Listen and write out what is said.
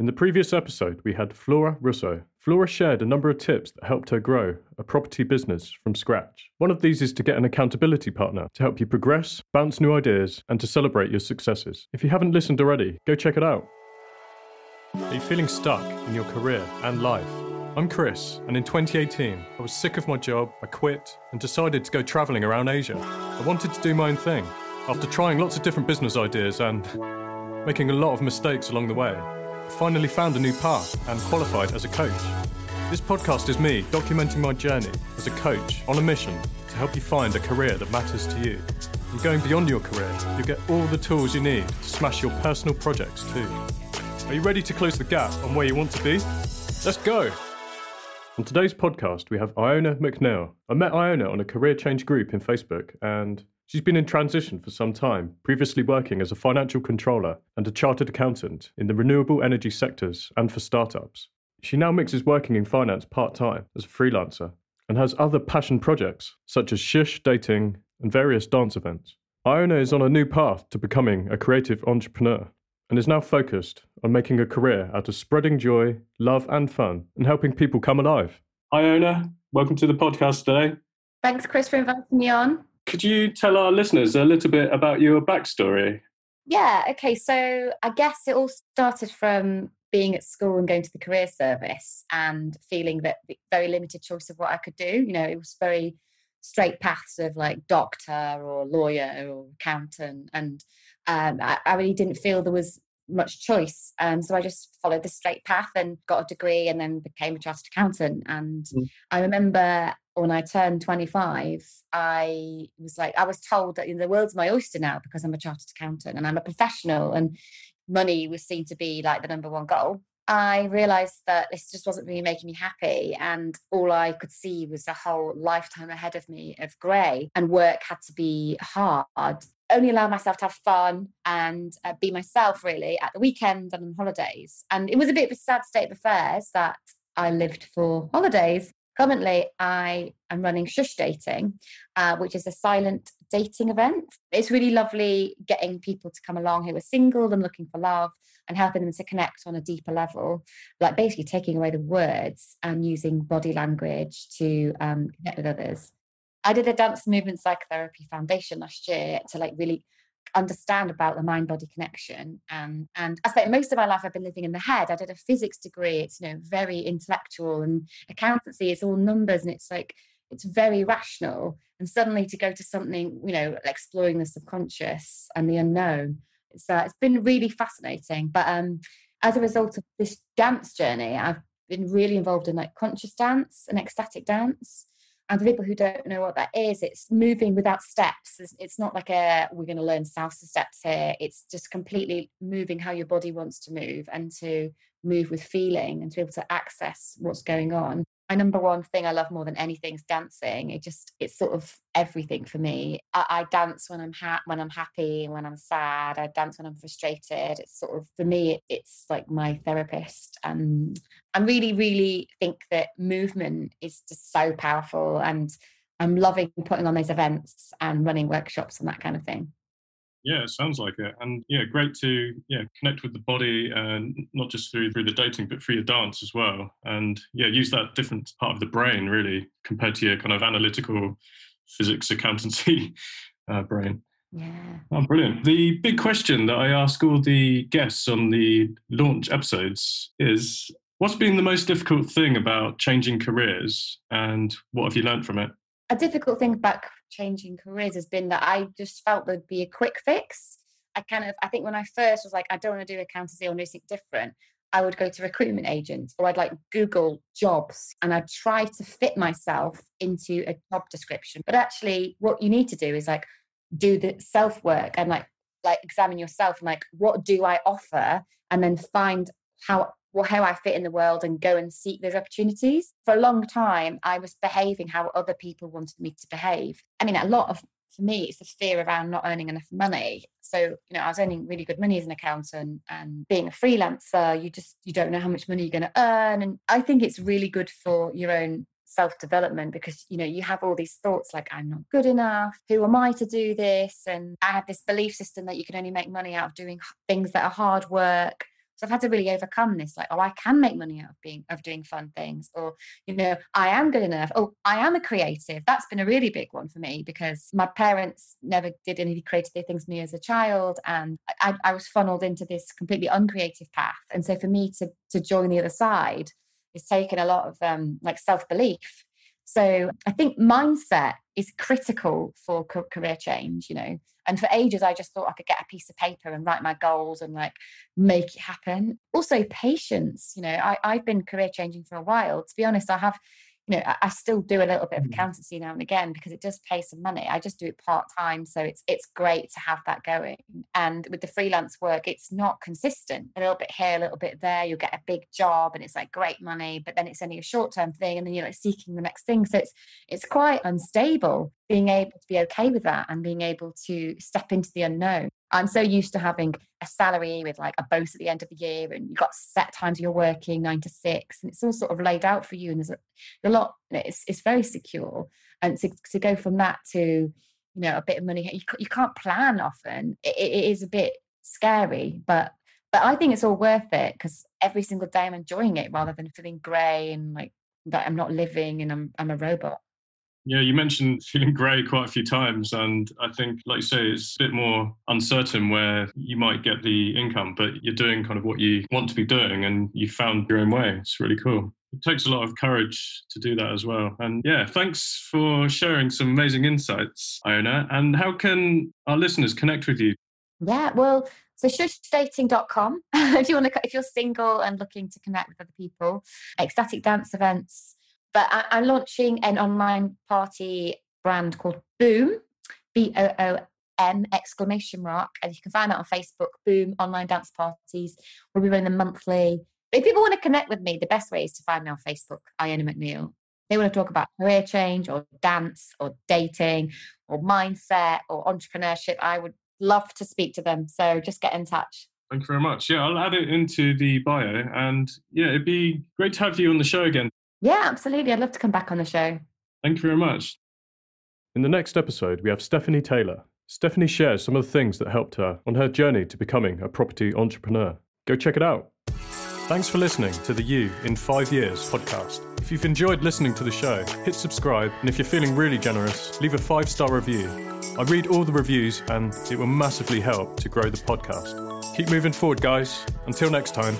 In the previous episode, we had Flora Russo. Flora shared a number of tips that helped her grow a property business from scratch. One of these is to get an accountability partner to help you progress, bounce new ideas, and to celebrate your successes. If you haven't listened already, go check it out. Are you feeling stuck in your career and life? I'm Chris, and in 2018, I was sick of my job, I quit, and decided to go travelling around Asia. I wanted to do my own thing. After trying lots of different business ideas and making a lot of mistakes along the way, finally found a new path and qualified as a coach. This podcast is me documenting my journey as a coach on a mission to help you find a career that matters to you. And going beyond your career, you'll get all the tools you need to smash your personal projects too. Are you ready to close the gap on where you want to be? Let's go! On today's podcast, we have Iona McNeil. I met Iona on a career change group in Facebook and She's been in transition for some time, previously working as a financial controller and a chartered accountant in the renewable energy sectors and for startups. She now mixes working in finance part time as a freelancer and has other passion projects such as Shush Dating and various dance events. Iona is on a new path to becoming a creative entrepreneur and is now focused on making a career out of spreading joy, love, and fun and helping people come alive. Iona, welcome to the podcast today. Thanks, Chris, for inviting me on. Could you tell our listeners a little bit about your backstory? Yeah, okay. So I guess it all started from being at school and going to the career service and feeling that very limited choice of what I could do. You know, it was very straight paths of like doctor or lawyer or accountant. And um, I, I, really didn't feel there was much choice. Um, so I just followed the straight path and got a degree and then became a chartered accountant. And mm. I remember when I turned 25, I was like, I was told that the world's my oyster now because I'm a chartered accountant and I'm a professional and money was seen to be like the number one goal. I realized that this just wasn't really making me happy. And all I could see was a whole lifetime ahead of me of grey, and work had to be hard only allow myself to have fun and uh, be myself really at the weekends and on holidays. And it was a bit of a sad state of affairs that I lived for holidays. Currently, I am running Shush Dating, uh, which is a silent dating event. It's really lovely getting people to come along who are single and looking for love and helping them to connect on a deeper level, like basically taking away the words and using body language to um, connect with others. I did a dance movement psychotherapy foundation last year to like really understand about the mind body connection and and I spent most of my life I've been living in the head. I did a physics degree. It's you know very intellectual and accountancy. It's all numbers and it's like it's very rational. And suddenly to go to something you know exploring the subconscious and the unknown it's uh, it's been really fascinating. But um as a result of this dance journey I've been really involved in like conscious dance and ecstatic dance and for people who don't know what that is, it's moving without steps. It's, not like a we're going to learn salsa steps here. It's just completely moving how your body wants to move and to move with feeling and to be able to access what's going on my number one thing I love more than anything is dancing. It just it's sort of everything for me. I, I dance when I'm ha- when I'm happy, when I'm sad. I dance when I'm frustrated. It's sort of for me, it, it's like my therapist. And I really, really think that movement is just so powerful, and I'm loving putting on those events and running workshops and that kind of thing. Yeah, it sounds like it, and yeah, great to yeah connect with the body and not just through through the dating, but through your dance as well, and yeah, use that different part of the brain really compared to your kind of analytical physics accountancy uh, brain. Yeah. Oh, brilliant. The big question that I ask all the guests on the launch episodes is what's been the most difficult thing about changing careers and what have you learned from it? A difficult thing about changing careers has been that I just felt there'd be a quick fix. I kind of, I think when I first was like, I don't want to do accountancy or anything different, I would go to recruitment agents or I'd like Google jobs and I'd try to fit myself into a job description. But actually, what you need to do is like do the self work and like like examine yourself and like what do I offer and then find how well, how I fit in the world and go and seek those opportunities. For a long time, I was behaving how other people wanted me to behave. I mean, a lot of for me, it's the fear around not earning enough money. So, you know, I was earning really good money as an accountant and being a freelancer, you just you don't know how much money you're going to earn. And I think it's really good for your own self-development because you know you have all these thoughts like i'm not good enough who am i to do this and i have this belief system that you can only make money out of doing things that are hard work So I've had to really overcome this, like, oh, I can make money out of being of doing fun things, or you know, I am good enough. Oh, I am a creative. That's been a really big one for me because my parents never did any creative things for me as a child, and I, I was funneled into this completely uncreative path. And so for me to to join the other side, it's taken a lot of um, like self belief. So I think mindset is critical for career change, you know. And for ages, I just thought I could get a piece of paper and write my goals and like make it happen. Also, patience. You know, I, I've been career changing for a while. To be honest, I have you know, I, I, still do a little bit of mm. accountancy now and again because it does pay some money. I just do it part time, so it's it's great to have that going. And with the freelance work, it's not consistent. A little bit here, a little bit there. You'll get a big job, and it's like great money, but then it's only a short term thing, and then you're like seeking the next thing. So it's it's quite unstable. Being able to be okay with that and being able to step into the unknown. I'm so used to having a salary with like a bonus at the end of the year, and you've got set times you're working nine to six, and it's all sort of laid out for you. And there's a, a lot, it's, it's very secure. And to, to go from that to, you know, a bit of money, you, you can't plan often. It, it is a bit scary, but but I think it's all worth it because every single day I'm enjoying it rather than feeling grey and like that I'm not living and I'm I'm a robot. Yeah, you mentioned feeling grey quite a few times, and I think, like you say, it's a bit more uncertain where you might get the income, but you're doing kind of what you want to be doing, and you found your own way. It's really cool. It takes a lot of courage to do that as well. And yeah, thanks for sharing some amazing insights, Iona. And how can our listeners connect with you? Yeah, well, so shushdating.com if you want to if you're single and looking to connect with other people, ecstatic dance events but I, am launching an online party brand called Boom, B O O M exclamation mark. And you can find that on Facebook, Boom Online Dance Parties. We'll be running them monthly. But if people want to connect with me, the best way is to find me on Facebook, Iona McNeil. They want to talk about career change or dance or dating or mindset or entrepreneurship. I would love to speak to them. So just get in touch. Thank you very much. Yeah, I'll add it into the bio. And yeah, it'd be great to have you on the show again. Yeah, absolutely. I'd love to come back on the show. Thank you very much. In the next episode, we have Stephanie Taylor. Stephanie shares some of the things that helped her on her journey to becoming a property entrepreneur. Go check it out. Thanks for listening to the You in Five Years podcast. If you've enjoyed listening to the show, hit subscribe, and if you're feeling really generous, leave a five star review. I read all the reviews, and it will massively help to grow the podcast. Keep moving forward, guys. Until next time.